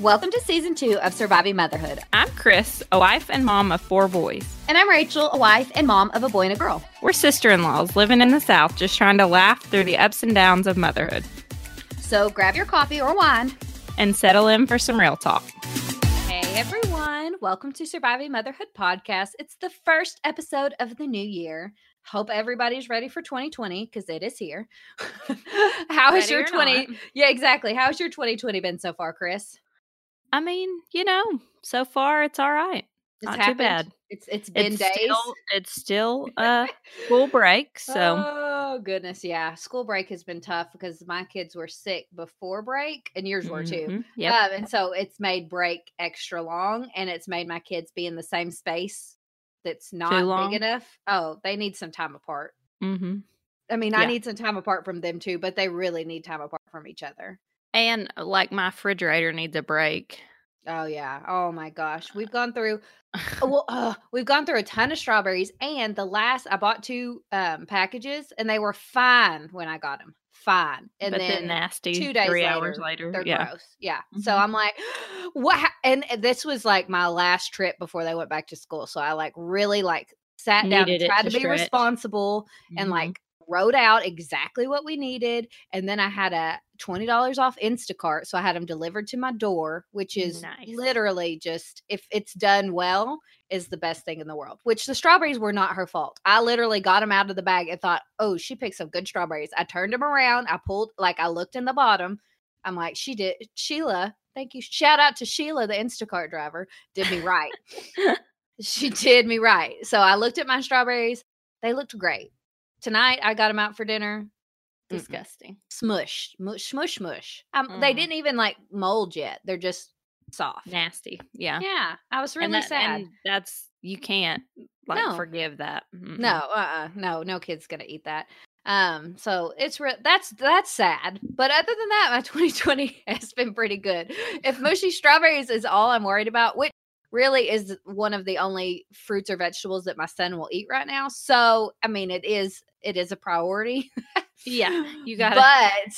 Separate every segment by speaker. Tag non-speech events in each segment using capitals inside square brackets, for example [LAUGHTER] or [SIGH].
Speaker 1: Welcome to season two of Surviving Motherhood.
Speaker 2: I'm Chris, a wife and mom of four boys.
Speaker 1: And I'm Rachel, a wife and mom of a boy and a girl.
Speaker 2: We're sister in laws living in the South, just trying to laugh through the ups and downs of motherhood
Speaker 1: So grab your coffee or wine.
Speaker 2: and settle in for some real talk.
Speaker 1: Hey everyone, welcome to Surviving Motherhood podcast. It's the first episode of the new year. Hope everybody's ready for 2020 because it is here. [LAUGHS] How has your
Speaker 2: or
Speaker 1: 20
Speaker 2: not.
Speaker 1: Yeah, exactly. How's your 2020 been so far, Chris?
Speaker 2: I mean, you know, so far it's all right.
Speaker 1: It's
Speaker 2: Not
Speaker 1: happened.
Speaker 2: too bad.
Speaker 1: It's it's been
Speaker 2: It's
Speaker 1: days.
Speaker 2: still, it's still a [LAUGHS] school break, so
Speaker 1: Oh goodness, yeah. School break has been tough because my kids were sick before break, and yours were too.
Speaker 2: Mhm, Yep.
Speaker 1: Um, and so it's made break extra long, and it's made my kids be in the same space that's not
Speaker 2: long?
Speaker 1: big enough. Oh, they need some time apart.
Speaker 2: Mm-hmm.
Speaker 1: I mean, I need some time apart from them too, but they really need time apart from each other.
Speaker 2: And like my refrigerator needs a break.
Speaker 1: Oh yeah. Oh my gosh, we've [SIGHS] gone through. [LAUGHS] Well, uh, we've gone through a ton of strawberries, and the last I bought two um, packages, and they were fine when I got them. Fine, and
Speaker 2: but
Speaker 1: then
Speaker 2: nasty
Speaker 1: two days
Speaker 2: three
Speaker 1: later,
Speaker 2: hours later.
Speaker 1: they're
Speaker 2: Yeah.
Speaker 1: gross. Yeah. So
Speaker 2: Mhm.
Speaker 1: I'm like, [GASPS] what? And and this was like my last trip before they went back to school. So I like really like sat down and
Speaker 2: Needed it
Speaker 1: tried
Speaker 2: to
Speaker 1: to be responsible and
Speaker 2: Mhm.
Speaker 1: like wrote out exactly what we needed. And then I had a twenty dollars off Instacart, so I had them delivered to my door, which is
Speaker 2: Nice.
Speaker 1: literally just if it's done well, is the best thing in the world. Which the strawberries were not her fault. I literally got them out of the bag and thought, oh, she picked some good strawberries. I turned them around. I pulled like I looked in the bottom. I'm like, she did. Sheila, thank you. Shout out to Sheila, the Instacart driver, did me right. [LAUGHS] she did me right. So I looked at my strawberries. They looked great. Tonight I got them out for dinner. Mm-mm.
Speaker 2: disgusting.
Speaker 1: Smush, mush, smush, mush. Um, They
Speaker 2: Mm.
Speaker 1: didn't even like mold yet. They're just soft.
Speaker 2: Nasty. Yeah.
Speaker 1: Yeah, I was really
Speaker 2: and that,
Speaker 1: sad.
Speaker 2: and that's you can't like
Speaker 1: No.
Speaker 2: forgive that. Mm-mm.
Speaker 1: No, uh, uh no, no kid's gonna eat that. Um, so it's re- that's that's sad. But other than that, my [LAUGHS] 2020 has been pretty good. If mushy strawberries is all I'm worried about, which really is one of the only fruits or vegetables that my son will eat right now. So I mean, it is it is a priority.
Speaker 2: Yeah, [LAUGHS] you got it.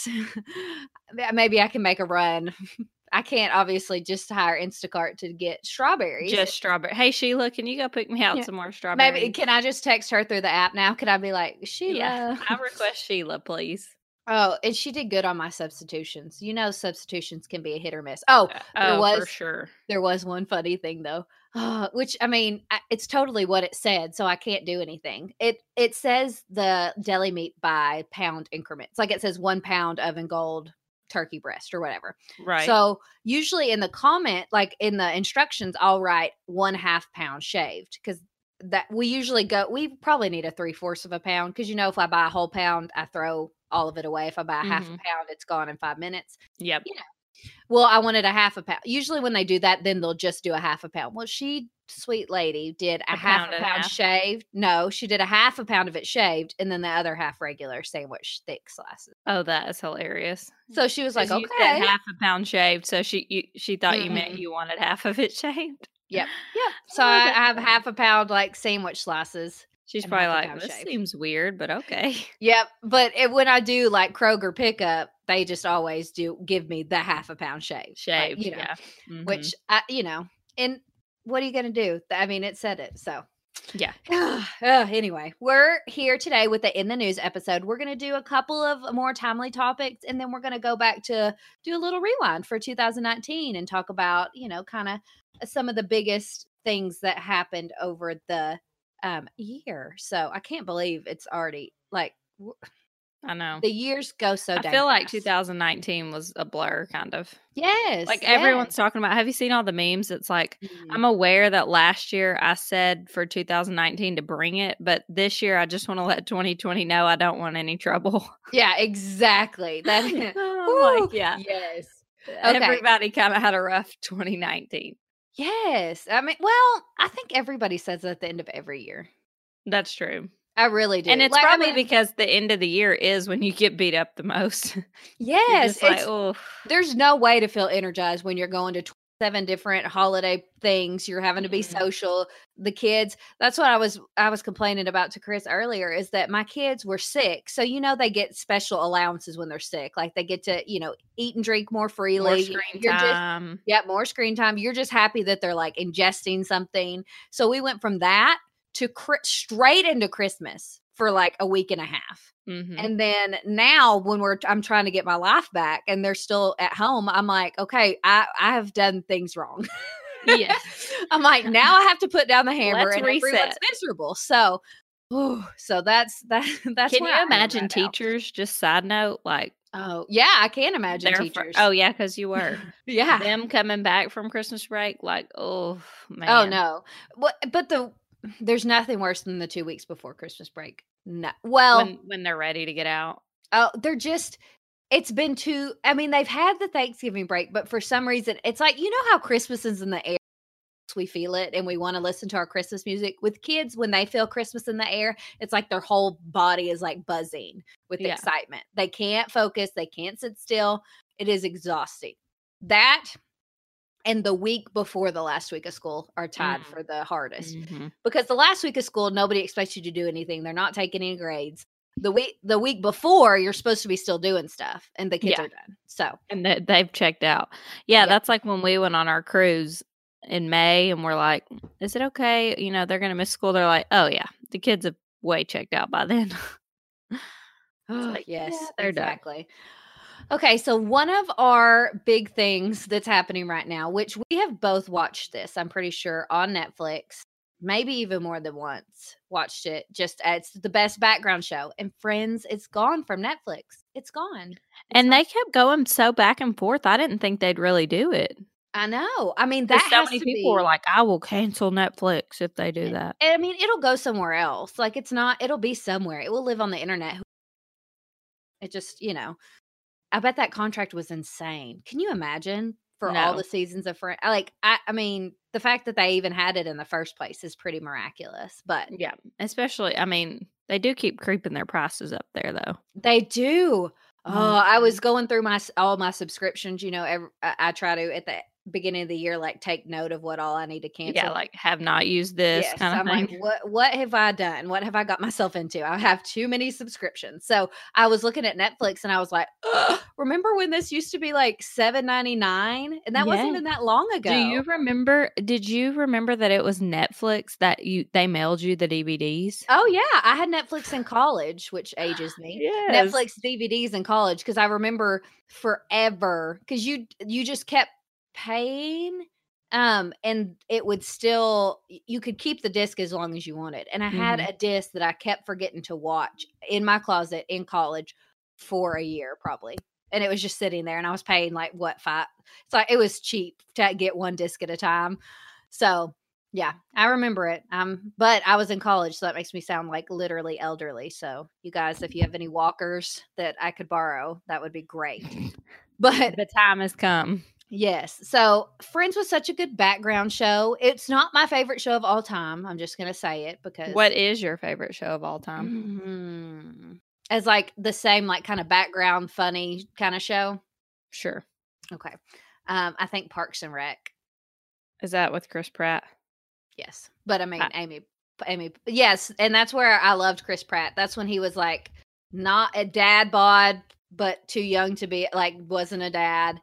Speaker 1: But [LAUGHS] maybe I can make a run. [LAUGHS] I can't obviously just hire Instacart to get strawberries.
Speaker 2: just strawberry. Hey Sheila, can you go pick me out
Speaker 1: Yeah.
Speaker 2: some more strawberries?
Speaker 1: Maybe can I just text her through the app now? Could I be like, Sheila?
Speaker 2: Yeah, I request Sheila, please.
Speaker 1: Oh, and she did good on my substitutions. You know, substitutions can be a hit or miss. Oh, there
Speaker 2: oh, for
Speaker 1: was
Speaker 2: sure.
Speaker 1: there was one funny thing though, uh, which I mean, I, it's totally what it said, so I can't do anything. It it says the deli meat by pound increments, like it says one pound oven gold turkey breast or whatever.
Speaker 2: Right.
Speaker 1: So usually in the comment, like in the instructions, I'll write one half pound shaved because that we usually go. We probably need a three fourths of a pound because you know if I buy a whole pound, I throw all of it away. If I buy a half a
Speaker 2: Mhm.
Speaker 1: pound, it's gone in five minutes.
Speaker 2: yep.
Speaker 1: Well, I wanted a half a pound. Usually when they do that, then they'll just do a half a pound. Well, she, sweet lady, did a,
Speaker 2: A
Speaker 1: half
Speaker 2: pound
Speaker 1: a pound
Speaker 2: half.
Speaker 1: shaved. No, she did a half a pound of it shaved, and then the other half regular sandwich thick slices.
Speaker 2: Oh, that is hilarious.
Speaker 1: So she was like,
Speaker 2: you
Speaker 1: okay.
Speaker 2: half a pound shaved, so she you, she thought you meant you wanted half of it [LAUGHS] shaved.
Speaker 1: Yep. [LAUGHS] Yep. So I, I have half a pound like sandwich slices.
Speaker 2: She's probably like, this
Speaker 1: shaved.
Speaker 2: seems weird, but okay. [LAUGHS]
Speaker 1: Yep. But it, when I do like Kroger pickup, they just always do give me the half a pound shave. Like, you know,
Speaker 2: yeah. Mhm.
Speaker 1: which I, you know, and what are you going to do? I mean, it said it. So
Speaker 2: yeah. [SIGHS]
Speaker 1: Uh, anyway, we're here today with the In the News episode. We're going to do a couple of more timely topics and then we're going to go back to do a little rewind for 2019 and talk about, you know, kind of some of the biggest things that happened over the um, year. So I can't believe it's already like, w-
Speaker 2: I know.
Speaker 1: The years go so.
Speaker 2: I feel like
Speaker 1: fast.
Speaker 2: 2019 was a blur, kind of.
Speaker 1: Yes,
Speaker 2: Like
Speaker 1: yes.
Speaker 2: everyone's talking about. Have you seen all the memes? It's like
Speaker 1: Mhm.
Speaker 2: I'm aware that last year I said for 2019 to bring it, but this year I just want to let 2020 know I don't want any trouble.
Speaker 1: Yeah, exactly. That. [LAUGHS]
Speaker 2: Like, [LAUGHS] yeah,
Speaker 1: Yes. Okay.
Speaker 2: everybody kind of had a rough 2019.
Speaker 1: Yes. I mean, well, I think everybody says that at the end of every year.
Speaker 2: That's true.
Speaker 1: I really do.
Speaker 2: And it's
Speaker 1: Like, I
Speaker 2: probably
Speaker 1: mean,
Speaker 2: because the end of the year is when you get beat up the most. [LAUGHS]
Speaker 1: Yes,
Speaker 2: like,
Speaker 1: it's,
Speaker 2: oh,
Speaker 1: there's no way to feel energized when you're going to 27 different holiday things. You're having to be
Speaker 2: Mhm.
Speaker 1: social. The kids. That's what I was I was complaining about to Chris earlier is that my kids were sick. So you know they get special allowances when they're sick. Like they get to, you know, eat and drink more freely.
Speaker 2: more screen
Speaker 1: you're just- Yeah, more screen time. You're just happy that they're like ingesting something. So we went from that to cri- straight into Christmas for like a week and a half.
Speaker 2: Mhm.
Speaker 1: And then now when we're I'm trying to get my life back and they're still at home, I'm like, okay, I I have done things wrong.
Speaker 2: Yeah. [LAUGHS]
Speaker 1: I'm like, now I have to put down the hammer
Speaker 2: Let's
Speaker 1: and everyone's
Speaker 2: reset.
Speaker 1: miserable. So ooh, so that's that [LAUGHS] that's
Speaker 2: Can you
Speaker 1: I
Speaker 2: imagine teachers? Just side note, like
Speaker 1: Oh, yeah, I can't imagine teachers.
Speaker 2: oh yeah, because you were [LAUGHS]
Speaker 1: yeah.
Speaker 2: them coming back from Christmas break. Like oh man.
Speaker 1: Oh no. What but the there's nothing worse than the 2 weeks before Christmas break. No. Well,
Speaker 2: When when they're ready to get out.
Speaker 1: oh, they're just it's been too I mean, they've had the Thanksgiving break, but for some reason it's like you know how Christmas is in the air we feel it and we want to listen to our Christmas music. With kids, when they feel Christmas in the air, it's like their whole body is like buzzing with
Speaker 2: Yeah.
Speaker 1: excitement. They can't focus, they can't sit still. It is exhausting. That and the week before the last week of school are tied
Speaker 2: Mm.
Speaker 1: for the hardest
Speaker 2: Mhm.
Speaker 1: because the last week of school nobody expects you to do anything they're not taking any grades the week the week before you're supposed to be still doing stuff and the kids
Speaker 2: Yeah.
Speaker 1: are done so
Speaker 2: And they, they've checked out. Yeah,
Speaker 1: Yeah.
Speaker 2: that's like when we went on our cruise in May, and we're like, "Is it okay? You know, they're gonna miss school." They're like, "Oh yeah, the kids have way checked out by then." [GASPS] like,
Speaker 1: yes
Speaker 2: yeah, they're done.
Speaker 1: Okay so one of our big things that's happening right now which we have both watched this i'm pretty sure on netflix maybe even more than once watched it just uh, it's the best background show and friends it's gone from netflix it's gone It's
Speaker 2: and
Speaker 1: gone.
Speaker 2: they kept going so back and forth. I didn't think they'd really do it.
Speaker 1: i know i mean
Speaker 2: That so many people
Speaker 1: be,
Speaker 2: were like, "I will cancel Netflix if they do eh, that."
Speaker 1: I mean, it'll go somewhere else. Like it's not. It'll be somewhere. It will live on the internet. It just, you know, I bet that contract was insane. Can you imagine for all the seasons of Friends? Like, I, I mean, the fact that they even had it in the first place is pretty miraculous. But
Speaker 2: Yeah, especially. I mean, they do keep creeping their prices up there, though.
Speaker 1: they do. Oh, I
Speaker 2: Mhm.
Speaker 1: was going through my all my subscriptions. You know, every, I, I try to at the beginning of the year like take note of what all I need to cancel.
Speaker 2: Yeah, like have not used this
Speaker 1: Yes,
Speaker 2: kind of
Speaker 1: I'm
Speaker 2: thing.
Speaker 1: like, what what have I done? What have I got myself into? I have too many subscriptions. So I was looking at Netflix and I was like, remember when this used to be like seven ninety nine? And that wasn't even that long ago.
Speaker 2: Do you remember? Did you remember that it was Netflix that you they mailed you the DVDs?
Speaker 1: Oh yeah, I had Netflix in college, which ages [GASPS] me.
Speaker 2: Yes.
Speaker 1: Netflix DVDs in college because I remember forever because you you just kept paying um and it would still you could keep the disc as long as you wanted and i had
Speaker 2: Mhm.
Speaker 1: a disc that i kept forgetting to watch in my closet in college for a year probably and it was just sitting there and i was paying like what five it's like it was cheap to get one disc at a time so yeah i remember it um but i was in college so that makes me sound like literally elderly so you guys if you have any walkers that i could borrow that would be great [LAUGHS] but
Speaker 2: the time has come.
Speaker 1: Yes. So Friends was such a good background show. It's not my favorite show of all time. I'm just going to say it because
Speaker 2: What is your favorite show of all time?
Speaker 1: Mhm. as like the same like kind of background funny kind of show.
Speaker 2: Sure.
Speaker 1: Okay. Um I think Parks and Rec.
Speaker 2: Is that with Chris Pratt?
Speaker 1: Yes. But I mean
Speaker 2: I-
Speaker 1: Amy Amy yes, and that's where I loved Chris Pratt. That's when he was like not a dad bod but too young to be like wasn't a dad.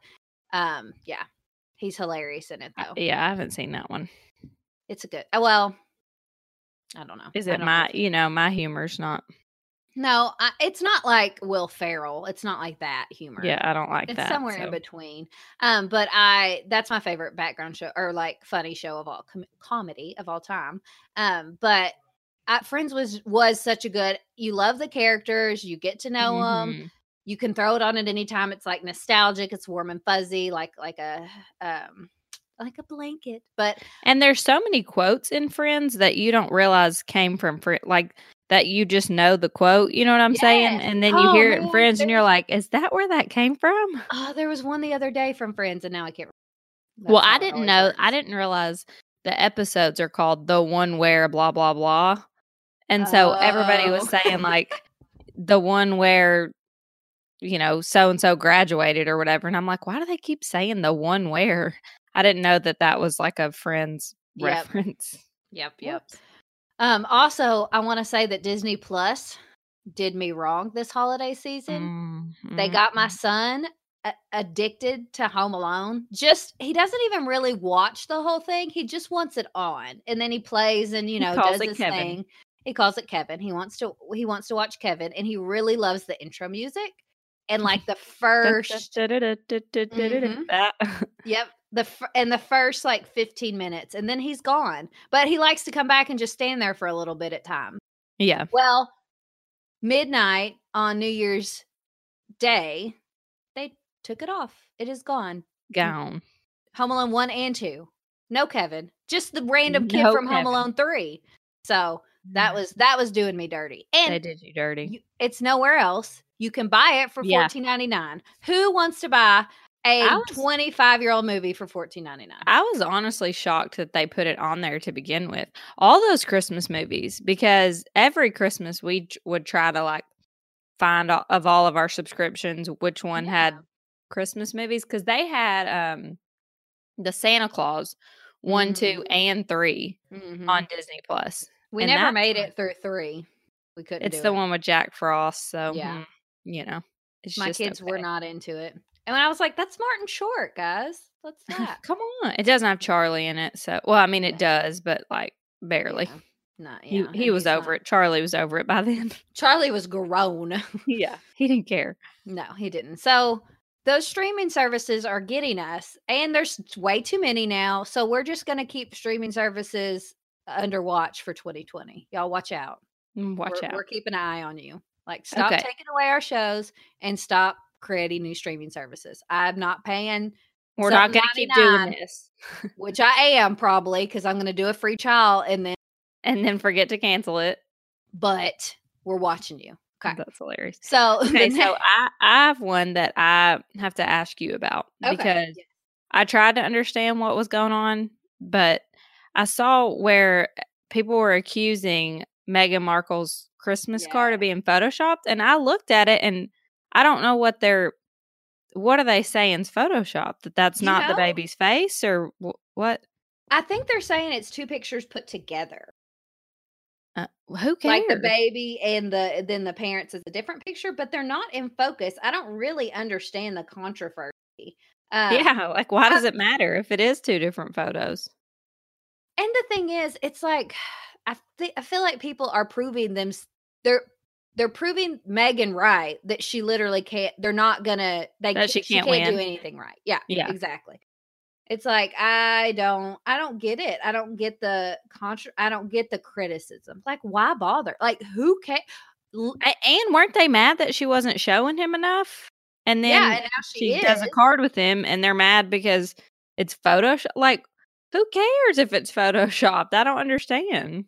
Speaker 1: Um yeah. He's hilarious in it
Speaker 2: I-
Speaker 1: though.
Speaker 2: yeah, I haven't seen that one.
Speaker 1: It's a good. uh, Well, I don't know.
Speaker 2: Is it
Speaker 1: don't know
Speaker 2: my? You know, my humor's not.
Speaker 1: No, I, it's not like Will Ferrell. It's not like that humor.
Speaker 2: Yeah, I don't like
Speaker 1: it's
Speaker 2: that.
Speaker 1: somewhere in between. Um, but I that's my favorite background show or like funny show of all com- comedy of all time. Um, but uh, Friends was was such a good. You love the characters, you get to know them. You can throw it on at any time. It's like nostalgic. It's warm and fuzzy, like like a um like a blanket. But
Speaker 2: And there's so many quotes in Friends that you don't realize came from Friends, like that you just know the quote. You know what I'm saying? And then you
Speaker 1: Oh,
Speaker 2: hear it in Friends, and you're like, "Is that where that came from?"
Speaker 1: oh, there was one the other day from Friends, and now I can't. remember.
Speaker 2: well, I didn't know. I didn't realize the episodes are called "The One Where" blah blah blah, and so everybody was
Speaker 1: Oh.
Speaker 2: saying [LAUGHS] like the one where you know so and so graduated or whatever, and I'm like, why do they keep saying the one where? [LAUGHS] I didn't know that that was like a Friends
Speaker 1: Yep.
Speaker 2: reference.
Speaker 1: Yep, [LAUGHS] yep. Um, also, I want to say that Disney Plus did me wrong this holiday season. They
Speaker 2: Mhm.
Speaker 1: got my son a- addicted to Home Alone. Just he doesn't even really watch the whole thing. He just wants it on, and then he plays and you know does his
Speaker 2: Kevin.
Speaker 1: thing. He calls it Kevin. He wants to he wants to watch Kevin, and he really loves the intro music. And like the first. Yep, [LAUGHS] the and the first like fifteen minutes, and then he's gone. But he likes to come back and just stand there for a little bit at time.
Speaker 2: yeah.
Speaker 1: Well, midnight on New Year's Day, they took it off. It is gone.
Speaker 2: Gone.
Speaker 1: Home Alone 1 and 2. No Kevin. Just the random kid
Speaker 2: No
Speaker 1: from Home Alone 3. So that was that was doing me dirty. And
Speaker 2: They did you dirty.
Speaker 1: you- it's nowhere else. You can buy it for
Speaker 2: Yeah.
Speaker 1: fourteen ninety nine. Who wants to buy a twenty five year old movie for fourteen ninety nine?
Speaker 2: I was honestly shocked that they put it on there to begin with. All those Christmas movies, because every Christmas we j- would try to like find all, of all of our subscriptions which one had Christmas movies because they had um the Santa Claus one, two,
Speaker 1: Mhm.
Speaker 2: and 3
Speaker 1: Mhm.
Speaker 2: on Disney Plus.
Speaker 1: we
Speaker 2: and
Speaker 1: never made it through three. We couldn't.
Speaker 2: It's the
Speaker 1: it.
Speaker 2: one with Jack Frost, so
Speaker 1: Yeah.
Speaker 2: You know,
Speaker 1: My kids were not into it. And when I was like, that's Martin Short, guys. What's [LAUGHS] that?
Speaker 2: Come on, it doesn't have Charlie in it, so well, I mean it does, but like barely.
Speaker 1: Yeah. Not,
Speaker 2: He
Speaker 1: yeah,
Speaker 2: he
Speaker 1: and
Speaker 2: was over
Speaker 1: not-
Speaker 2: it. Charlie was over it by [LAUGHS] then.
Speaker 1: Charlie was grown. [LAUGHS]
Speaker 2: yeah, he didn't care.
Speaker 1: no, he didn't. So those streaming services are getting us, and there's way too many now. So we're just going to keep streaming services under watch for 2020. Y'all watch out.
Speaker 2: Mm, Watch
Speaker 1: we're,
Speaker 2: out.
Speaker 1: We're keeping an eye on you. Like, stop
Speaker 2: Okay.
Speaker 1: taking away our shows and stop creating new streaming services. I'm not paying,
Speaker 2: We're not going to keep doing this, [LAUGHS]
Speaker 1: which I am probably because I'm going to do a free trial and then,
Speaker 2: and then forget to cancel it.
Speaker 1: but we're watching you. Okay.
Speaker 2: That's hilarious.
Speaker 1: So, [LAUGHS]
Speaker 2: Okay, so I I have one that I have to ask you about
Speaker 1: Okay,
Speaker 2: because
Speaker 1: yeah.
Speaker 2: I tried to understand what was going on, but I saw where people were accusing Meghan Markle's Christmas card of
Speaker 1: Yeah.
Speaker 2: being photoshopped, and I looked at it and I don't know what they're what are they saying is photoshopped that that's
Speaker 1: You
Speaker 2: not the baby's face or wh- what?
Speaker 1: I think they're saying it's two pictures put together.
Speaker 2: Uh, who cares?
Speaker 1: Like the baby and the then the parents is a different picture, but they're not in focus. I don't really understand the controversy. Uh,
Speaker 2: yeah, like why
Speaker 1: I-
Speaker 2: does it matter if it is two different photos?
Speaker 1: And the thing is, it's like I think I feel like people are proving them they're they're proving Meghan right that she literally can't. They're not gonna. They
Speaker 2: That she
Speaker 1: ca-
Speaker 2: can't
Speaker 1: do anything right. Yeah,
Speaker 2: Yeah.
Speaker 1: exactly. It's like I don't I don't get it. I don't get the contra. I don't get the criticism. Like why bother? Like who can?
Speaker 2: And weren't they mad that she wasn't showing him enough? And then
Speaker 1: yeah, and she,
Speaker 2: she, does a card with him, and they're mad because it's Photoshop. Like, who cares if it's photoshopped? I don't understand.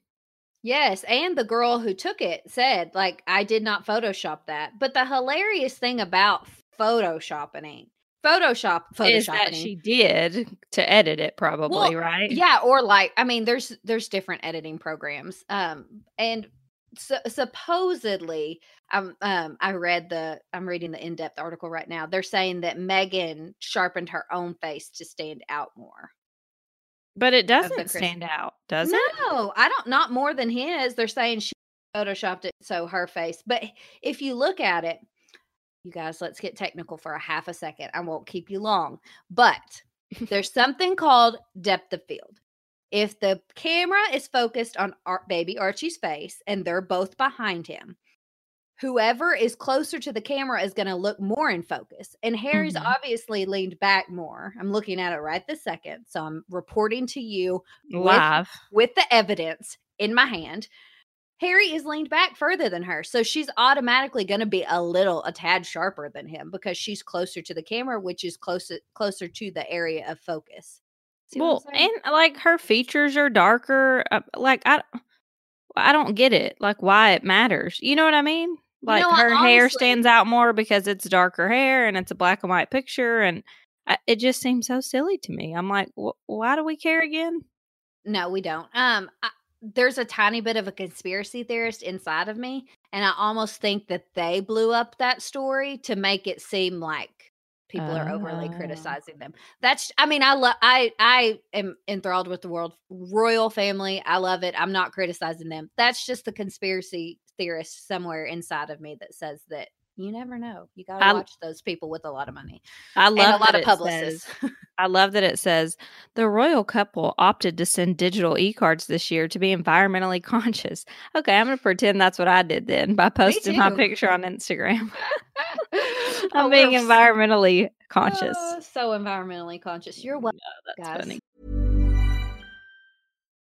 Speaker 1: Yes, and the girl who took it said, like, I did not Photoshop that. But the hilarious thing about photoshopping, Photoshop,
Speaker 2: Is that she did to edit it, probably
Speaker 1: Well,
Speaker 2: right?
Speaker 1: yeah, or like, I mean, there's there's different editing programs, um, and so, supposedly, um, um, I read the, I'm reading the in depth article right now. They're saying that Meghan sharpened her own face to stand out more.
Speaker 2: But it doesn't stand out, does it?
Speaker 1: No, I don't. Not more than his. They're saying she photoshopped it so her face. But if you look at it, you guys, let's get technical for a half a second. I won't keep you long. But there's [LAUGHS] something called depth of field. If the camera is focused on Ar- baby Archie's face and they're both behind him, whoever is closer to the camera is going to look more in focus. And Harry's
Speaker 2: Mhm.
Speaker 1: obviously leaned back more. I'm looking at it right this second. So I'm reporting to you with-
Speaker 2: Live.
Speaker 1: with the evidence in my hand. Harry is leaned back further than her. So she's automatically going to be a little, a tad sharper than him because she's closer to the camera, which is closer closer to the area of focus. See
Speaker 2: well, and like her features are darker. Uh, like I, I don't get it. Like why it matters. You know what I mean? Like
Speaker 1: know, I
Speaker 2: her hair stands out more because it's darker hair and it's a black and white picture, and I, it just seems so silly to me. I'm like, wh- why do we care again?
Speaker 1: No, we don't. Um, I, there's a tiny bit of a conspiracy theorist inside of me, and I almost think that they blew up that story to make it seem like people are overly
Speaker 2: Oh.
Speaker 1: criticizing them. That's, I mean, I love, I, I am enthralled with the world royal family. I love it. I'm not criticizing them. That's just the conspiracy theorist somewhere inside of me that says that you never know. You got to watch those people with a lot of money
Speaker 2: I love
Speaker 1: a lot of publicists.
Speaker 2: says- [LAUGHS] I love that it says the royal couple opted to send digital e-cards this year to be environmentally [LAUGHS] conscious. Okay, I'm going to pretend that's what I did then by posting my picture on Instagram. [LAUGHS]
Speaker 1: Oh,
Speaker 2: I'm being
Speaker 1: we're s-
Speaker 2: environmentally conscious.
Speaker 1: Oh, so environmentally conscious. You're welcome.
Speaker 2: That's
Speaker 1: guys.
Speaker 2: funny.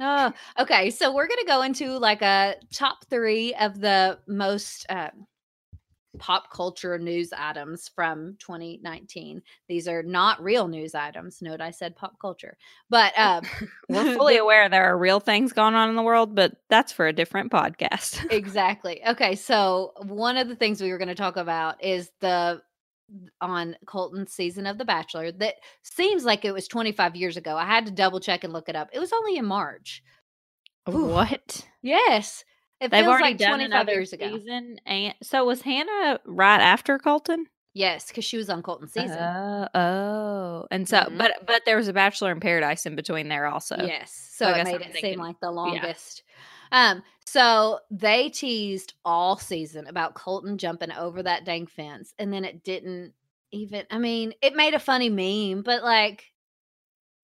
Speaker 1: Oh, okay. So we're gonna go into like a top three of the most uh, pop culture news items from 2019. These are not real news items. Note I said pop culture, but um, [LAUGHS]
Speaker 2: We're [LAUGHS] fully aware there are real things going on in the world, but that's for a different podcast. [LAUGHS]
Speaker 1: exactly. Okay, so one of the things we were going to talk about is the on Colton's season of The Bachelor that seems like it was 25 years ago. I had to double check and look it up. It was only in March.
Speaker 2: What?
Speaker 1: Yes. It
Speaker 2: They've
Speaker 1: feels
Speaker 2: already
Speaker 1: like
Speaker 2: done
Speaker 1: 25 years ago.
Speaker 2: season, and so was Hannah right after Colton?
Speaker 1: Yes, because she was on Colton season.
Speaker 2: Oh, oh, and so,
Speaker 1: Mhm.
Speaker 2: but but there was a Bachelor in Paradise in between there also.
Speaker 1: yes. So
Speaker 2: I
Speaker 1: it made it
Speaker 2: thinking-
Speaker 1: seem like the longest. Um, so they teased all season about Colton jumping over that dang fence, and then it didn't even I mean, it made a funny meme, but like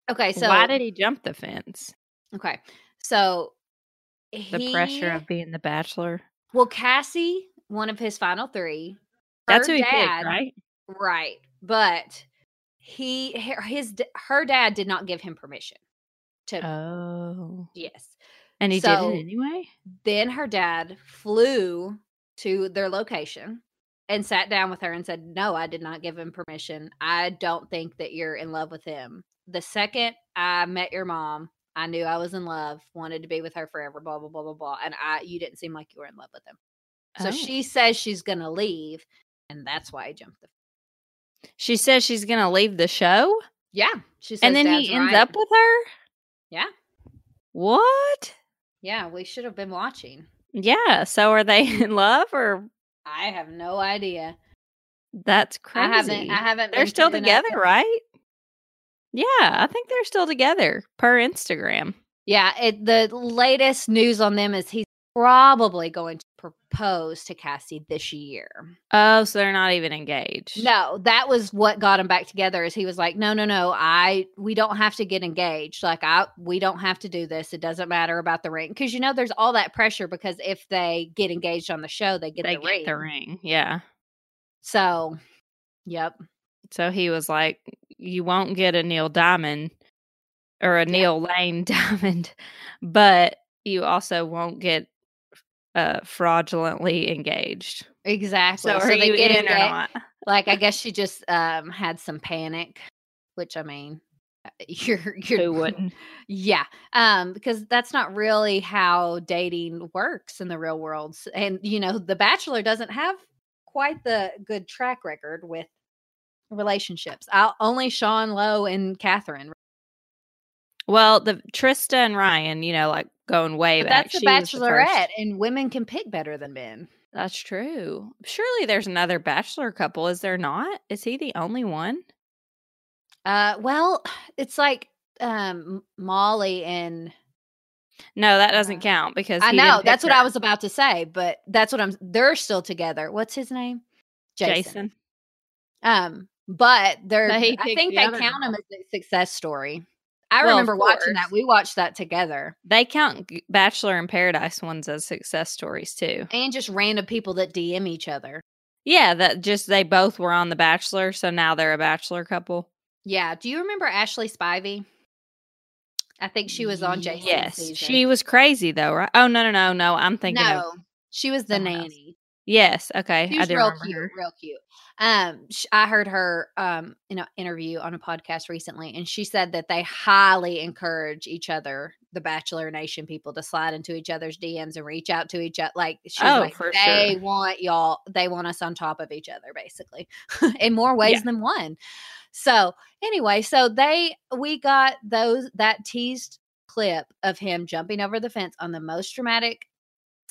Speaker 1: okay, so
Speaker 2: why did he jump the fence?
Speaker 1: okay. So
Speaker 2: The pressure of being the Bachelor.
Speaker 1: well, Cassie, one of his final three.
Speaker 2: That's who he picked, right?
Speaker 1: Right. But he his her dad did not give him permission to
Speaker 2: Oh,
Speaker 1: yes.
Speaker 2: And he
Speaker 1: So-
Speaker 2: did it anyway.
Speaker 1: Then her dad flew to their location and sat down with her and said, "No, I did not give him permission. I don't think that you're in love with him. The second I met your mom, I knew I was in love, wanted to be with her forever, blah blah blah blah blah, and I you didn't seem like you were in love with him." So
Speaker 2: Oh.
Speaker 1: she says she's going to leave, and that's why I jumped the
Speaker 2: She says she's gonna leave the show,
Speaker 1: Yeah, she says
Speaker 2: and then he ends
Speaker 1: right.
Speaker 2: up with her.
Speaker 1: Yeah.
Speaker 2: What?
Speaker 1: Yeah, we should have been watching.
Speaker 2: Yeah. So are they mm. in love or
Speaker 1: I have no idea.
Speaker 2: that's crazy?
Speaker 1: I haven't. I haven't.
Speaker 2: They're still
Speaker 1: keeping up
Speaker 2: together, right? Yeah, I think they're still together per Instagram.
Speaker 1: Yeah. It, the latest news on them is he's probably going to propose to Cassie this year.
Speaker 2: Oh, so they're not even engaged.
Speaker 1: No, that was what got him back together. Is he was like, no, no, no, I we don't have to get engaged. Like I, we don't have to do this. It doesn't matter about the ring because you know there's all that pressure because if they get engaged on the show, they get
Speaker 2: they
Speaker 1: the
Speaker 2: get
Speaker 1: ring.
Speaker 2: the ring. Yeah.
Speaker 1: So, yep.
Speaker 2: So he was like, "You won't get a Neil Diamond or a Neil Lane [LAUGHS] Diamond, but you also won't get uh fraudulently engaged."
Speaker 1: Exactly.
Speaker 2: So,
Speaker 1: So,
Speaker 2: are
Speaker 1: they
Speaker 2: you
Speaker 1: get
Speaker 2: in or not?
Speaker 1: Like I [LAUGHS] guess she just um had some panic, which I mean, [LAUGHS] you're you're
Speaker 2: Who wouldn't? [LAUGHS]
Speaker 1: yeah um because that's not really how dating works in the real world and you know the bachelor doesn't have quite the good track record with relationships I'll, only sean lowe and catherine
Speaker 2: Well, the Trista and Ryan, you know, like going way
Speaker 1: but
Speaker 2: back.
Speaker 1: that's the
Speaker 2: was the
Speaker 1: bachelorette and women can pick better than men
Speaker 2: That's true. Surely there's another bachelor couple, is there not? Is he the only one?
Speaker 1: uh well [SIGHS] it's like um molly and
Speaker 2: No, that doesn't
Speaker 1: Uh,
Speaker 2: count because
Speaker 1: i know that's what i was about to say but that's what i'm they're still together what's his name
Speaker 2: Jason.
Speaker 1: Um, but they're
Speaker 2: But
Speaker 1: I think
Speaker 2: the
Speaker 1: they count them as a success story. I
Speaker 2: Well,
Speaker 1: remember watching that. We watched that together.
Speaker 2: They count Bachelor in Paradise ones as success stories too.
Speaker 1: And just random people that DM each other.
Speaker 2: Yeah, that just they both were on The Bachelor, so now they're a bachelor couple.
Speaker 1: Yeah. Do you remember Ashley Spivey? I think she was on Jason's
Speaker 2: Yes,
Speaker 1: season.
Speaker 2: she was crazy though, right? Oh no, no, no, no! I'm thinking
Speaker 1: no,
Speaker 2: of
Speaker 1: she was the
Speaker 2: nanny. else. Yes. Okay,
Speaker 1: She
Speaker 2: I
Speaker 1: was real cute,
Speaker 2: her.
Speaker 1: real cute. Um, sh- I heard her um in an interview on a podcast recently, and she said that they highly encourage each other, the Bachelor Nation people, to slide into each other's DMs and reach out to each other. Like she was
Speaker 2: Oh,
Speaker 1: like, they
Speaker 2: sure.
Speaker 1: want y'all, they want us on top of each other, basically, [LAUGHS] in more ways
Speaker 2: Yeah.
Speaker 1: than one. So anyway, so they we got those that teased clip of him jumping over the fence on the most dramatic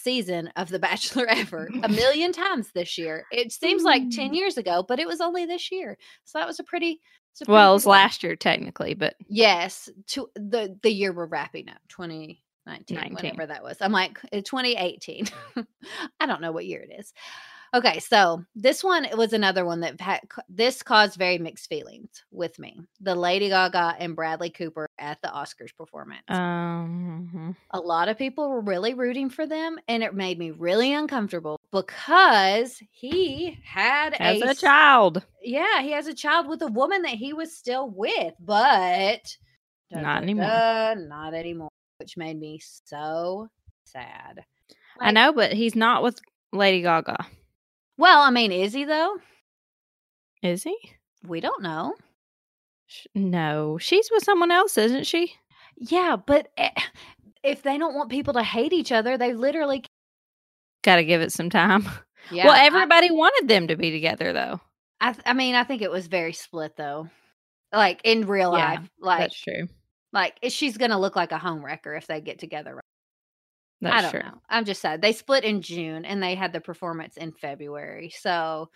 Speaker 1: season of The Bachelor [LAUGHS] ever a [LAUGHS] million times this year. It seems like 10 years ago, but it was only this year. So that was a pretty, a pretty
Speaker 2: Well, it was last year technically, but
Speaker 1: Yes, to the the year we're wrapping up, 2019,
Speaker 2: 19.
Speaker 1: whatever that was. I'm like uh, 2018. [LAUGHS] I don't know what year it is. Okay, so this one was another one that had, this caused very mixed feelings with me. The Lady Gaga and Bradley Cooper at the Oscars performance.
Speaker 2: um,
Speaker 1: a lot of people were really rooting for them, and it made me really uncomfortable because he had
Speaker 2: as a
Speaker 1: s-
Speaker 2: child,
Speaker 1: yeah, he has a child with a woman that he was still with, but
Speaker 2: Not anymore.
Speaker 1: da, not anymore, which made me so sad.
Speaker 2: I know, but he's not with Lady Gaga,
Speaker 1: Well, I mean, is he though?
Speaker 2: is he?
Speaker 1: We don't know.
Speaker 2: No, she's with someone else, isn't she?
Speaker 1: Yeah, but eh, [SIGHS] if they don't want people to hate each other, they literally
Speaker 2: Got to give it some time. [LAUGHS]
Speaker 1: yeah.
Speaker 2: well,
Speaker 1: I-
Speaker 2: everybody wanted them to be together, though.
Speaker 1: I, th- I mean, I think it was very split though. Like in real
Speaker 2: Yeah,
Speaker 1: life, like
Speaker 2: That's true.
Speaker 1: like she's gonna look like a home wrecker if they get together.
Speaker 2: That's
Speaker 1: I don't
Speaker 2: true.
Speaker 1: know. I'm just sad. They split in June and they had the performance in February. So,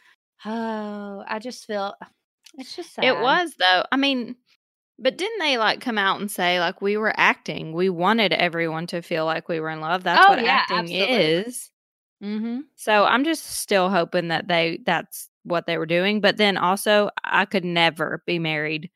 Speaker 1: oh, I just feel it's just sad.
Speaker 2: It was though. I mean, but didn't they like come out and say like we were acting? We wanted everyone to feel like we were in love. That's
Speaker 1: Oh,
Speaker 2: what
Speaker 1: yeah,
Speaker 2: acting
Speaker 1: absolutely.
Speaker 2: is.
Speaker 1: Mm-hmm.
Speaker 2: So I'm just still hoping that they that's what they were doing. But then also, I could never be married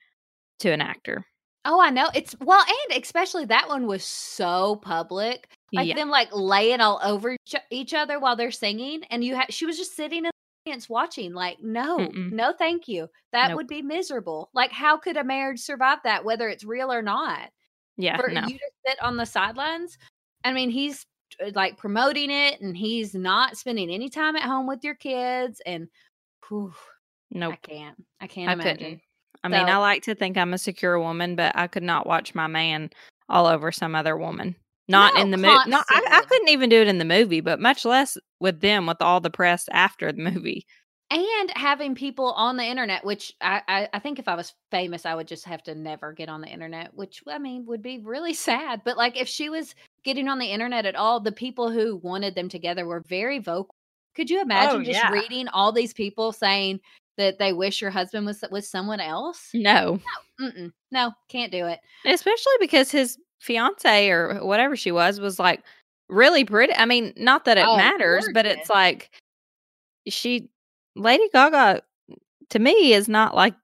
Speaker 2: to an actor.
Speaker 1: Oh, I know. It's well, and especially that one was so public. Like
Speaker 2: yeah,
Speaker 1: them like laying all over each, other while they're singing, and you had she was just sitting in the audience watching. Like, no,
Speaker 2: Mm-mm.
Speaker 1: no, thank you. That
Speaker 2: Nope.
Speaker 1: would be miserable. Like, how could a marriage survive that, whether it's real or not?
Speaker 2: yeah,
Speaker 1: For
Speaker 2: no,
Speaker 1: you to sit on the sidelines. I mean, he's uh, like promoting it, and he's not spending any time at home with your kids. And whew,
Speaker 2: nope.
Speaker 1: I can't. I can't
Speaker 2: I
Speaker 1: imagine.
Speaker 2: couldn't. I mean, I like to think I'm a secure woman, but I could not watch my man all over some other woman. Not in the movie. No, I, I couldn't even do it in the movie, but much less with them with all the press after the movie.
Speaker 1: and having people on the internet which I, I i think if i was famous i would just have to never get on the internet which i mean would be really [LAUGHS] sad but like if she was getting on the internet at all the people who wanted them together were very vocal could you oh, imagine just
Speaker 2: yeah.
Speaker 1: reading all these people saying that they wish your husband was with someone else
Speaker 2: No,
Speaker 1: Mm-mm. no can't do it
Speaker 2: especially because his fiance or whatever she was was like really pretty. I mean, not that it
Speaker 1: Oh,
Speaker 2: matters, but it's like she, Lady Gaga, to me is not like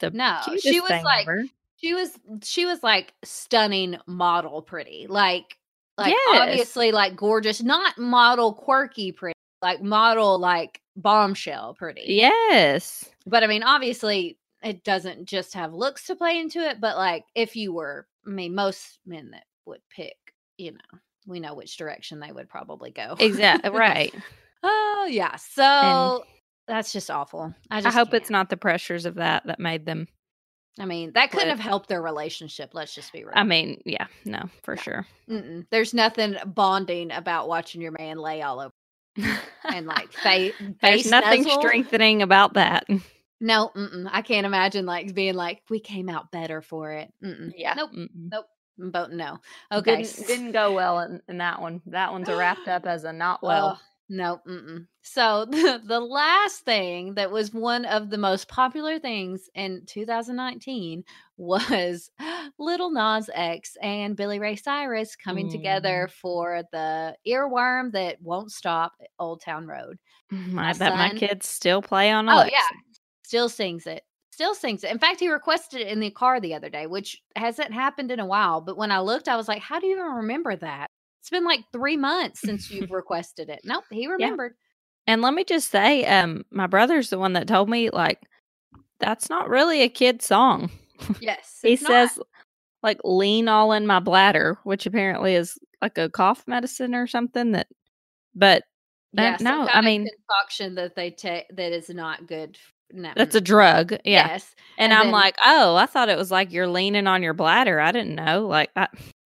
Speaker 2: the
Speaker 1: No, she was like-
Speaker 2: ever.
Speaker 1: she was she was like stunning model pretty like like
Speaker 2: Yes.
Speaker 1: obviously like gorgeous not model quirky pretty like model like bombshell pretty
Speaker 2: Yes.
Speaker 1: but i mean obviously it doesn't just have looks to play into it but like if you were i mean most men that would pick you know we know which direction they would probably go
Speaker 2: Exactly. Uh, right. [LAUGHS]
Speaker 1: oh yeah so that's just awful i
Speaker 2: I hope it's
Speaker 1: can't.
Speaker 2: not the pressures of that that made them
Speaker 1: I mean, that couldn't have helped their relationship. Let's just be real.
Speaker 2: I mean, yeah, no, for sure.
Speaker 1: Mm-mm. there's nothing bonding about watching your man lay all over [LAUGHS] and like fa-
Speaker 2: There's nothing
Speaker 1: nuzzle.
Speaker 2: strengthening about that.
Speaker 1: No. I can't imagine like being like, we came out better for it. Mm-mm. Nope.
Speaker 2: Mm-mm.
Speaker 1: I'm voting no. Okay.
Speaker 2: Didn't, didn't go well in, in that one. That one's wrapped [GASPS] up as a not well.
Speaker 1: Ugh, no. Mm-mm. So the, the last thing that was one of the most popular things in 2019 was [GASPS] Little Nas X and Billy Ray Cyrus coming together
Speaker 2: Mm.
Speaker 1: for the earworm that won't stop Old Town Road.
Speaker 2: Mm,
Speaker 1: my
Speaker 2: I bet my kids still play on
Speaker 1: Oh yeah, still sings it. Still sings it. In fact, he requested it in the car the other day, which hasn't happened in a while. But when I looked, I was like, "How do you even remember that?" It's been like three months since you've [LAUGHS] requested it. Nope, he remembered.
Speaker 2: And let me just say, um, my brother's the one that told me like that's not really a kid song.
Speaker 1: Yes,
Speaker 2: he
Speaker 1: it's not.
Speaker 2: says like lean all in my bladder, which apparently is like a cough medicine or something that but
Speaker 1: yeah,
Speaker 2: no, I mean
Speaker 1: concoction that they take that is not good. No,
Speaker 2: that's a drug. Yeah.
Speaker 1: yes.
Speaker 2: And,
Speaker 1: and
Speaker 2: I'm
Speaker 1: then-
Speaker 2: like, oh, I thought it was like you're leaning on your bladder. I didn't know. Like, I,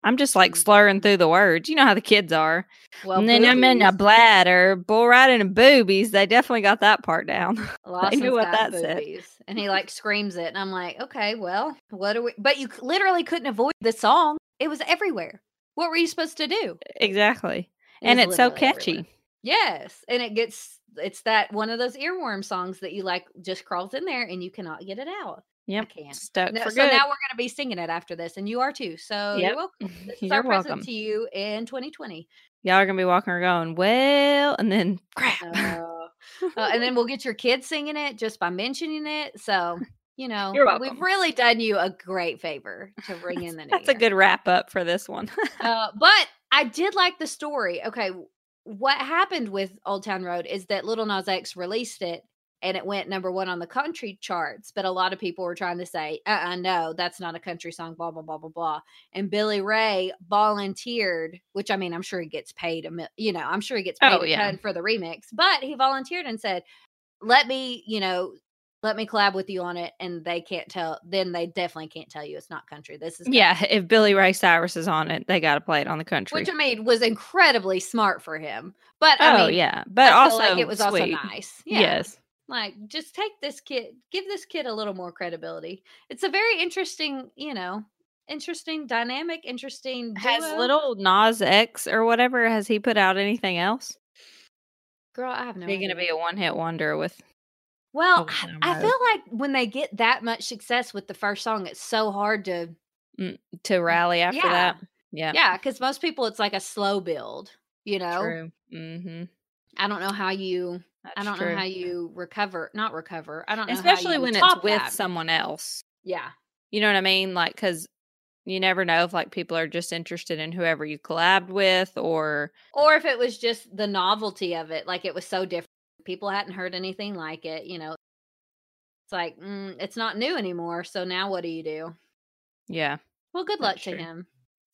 Speaker 2: I'm just like
Speaker 1: Mm.
Speaker 2: slurring through the words. You know how the kids are.
Speaker 1: Well,
Speaker 2: and then I'm in a bladder, bull riding and boobies. They definitely got that part down. [LAUGHS]
Speaker 1: Lawson's
Speaker 2: knew what that said.
Speaker 1: And he like screams it. And I'm like, okay, well, what are we? But you literally couldn't avoid the song. It was everywhere. What were you supposed to do?
Speaker 2: exactly.
Speaker 1: It
Speaker 2: and it's so catchy.
Speaker 1: everywhere. Yes. And it gets, it's that one of those earworm songs that you like just crawls in there and you cannot get it out.
Speaker 2: Yep.
Speaker 1: can't.
Speaker 2: Stuck
Speaker 1: No,
Speaker 2: for
Speaker 1: so
Speaker 2: good.
Speaker 1: now we're going to be singing it after this. And you are too. So
Speaker 2: Yep.
Speaker 1: you're welcome. [LAUGHS] This is
Speaker 2: You're
Speaker 1: our present
Speaker 2: welcome.
Speaker 1: to you in 2020.
Speaker 2: Y'all are gonna be walking around going, well, and then [LAUGHS] crap.
Speaker 1: Uh, uh, and then we'll [LAUGHS] get your kids singing it just by mentioning it. So, you know, we've really done you a great favor to bring in the new
Speaker 2: That's a good wrap up for this one.
Speaker 1: Uh, but I did like the story. Okay, what happened with Old Town Road is that Little Nas X released it and it went number one on the country charts. But a lot of people were trying to say, uh uh no, that's not a country song, blah, blah, blah, blah, blah. And Billy Ray volunteered, which I mean, I'm sure he gets paid a mil- you know, I'm sure he gets paid
Speaker 2: Oh,
Speaker 1: a
Speaker 2: yeah.
Speaker 1: ton for the remix, but he volunteered and said, let me, you know, let me collab with you on it. And they can't tell, then they definitely can't tell you it's not country. This is country.
Speaker 2: yeah, if Billy Ray Cyrus is on it, they got to play it on the country.
Speaker 1: which I mean was incredibly smart for him. But I
Speaker 2: oh
Speaker 1: mean,
Speaker 2: yeah, but
Speaker 1: I
Speaker 2: also
Speaker 1: like it was
Speaker 2: sweet.
Speaker 1: also nice. Yeah.
Speaker 2: Yes,
Speaker 1: Like just take this kid, give this kid a little more credibility. It's a very interesting, you know, interesting dynamic, interesting.
Speaker 2: has little Nas X or whatever has he put out anything else?
Speaker 1: girl, I have no.
Speaker 2: Is he gonna be a one hit wonder with?
Speaker 1: Well, I- I feel like when they get that much success with the first song, it's so hard to.
Speaker 2: to rally after
Speaker 1: Yeah.
Speaker 2: that. Yeah,
Speaker 1: Yeah, because most people, it's like a slow build. You know,
Speaker 2: true. Mm-hmm.
Speaker 1: I don't know how you.
Speaker 2: That's
Speaker 1: I don't
Speaker 2: true.
Speaker 1: know how you recover. Not recover. I don't know. how
Speaker 2: especially
Speaker 1: you
Speaker 2: when it's with
Speaker 1: that.
Speaker 2: someone else.
Speaker 1: Yeah.
Speaker 2: You know what I mean? Like, because you never know if like people are just interested in whoever you collabed with, or
Speaker 1: or if it was just the novelty of it like it was so different people hadn't heard anything like it you know it's like mm, it's not new anymore so now what do you do
Speaker 2: yeah,
Speaker 1: well good luck to
Speaker 2: true.
Speaker 1: him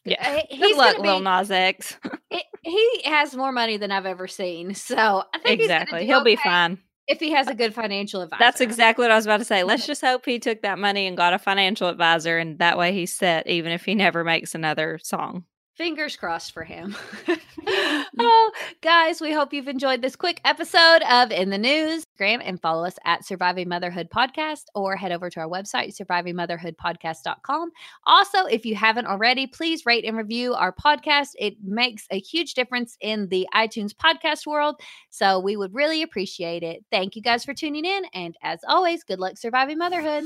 Speaker 2: yeah.
Speaker 1: Uh, [LAUGHS]
Speaker 2: Good
Speaker 1: he's
Speaker 2: luck,
Speaker 1: gonna
Speaker 2: Lil Nas X. [LAUGHS]
Speaker 1: he- he has more money than i've ever seen so i think
Speaker 2: exactly, he'll be fine.
Speaker 1: if he has a good financial advisor
Speaker 2: That's exactly what I was about to say. Let's [LAUGHS] just hope he took that money and got a financial advisor, and that way he's set, even if he never makes another song.
Speaker 1: Fingers crossed for him. [LAUGHS] [LAUGHS] oh, guys, we hope you've enjoyed this quick episode of In the News. Graham and follow us at Surviving Motherhood Podcast or head over to our website, survivingmotherhoodpodcast.com. Also, if you haven't already, please rate and review our podcast. It makes a huge difference in the iTunes podcast world. So we would really appreciate it. Thank you guys for tuning in. And as always, good luck surviving motherhood.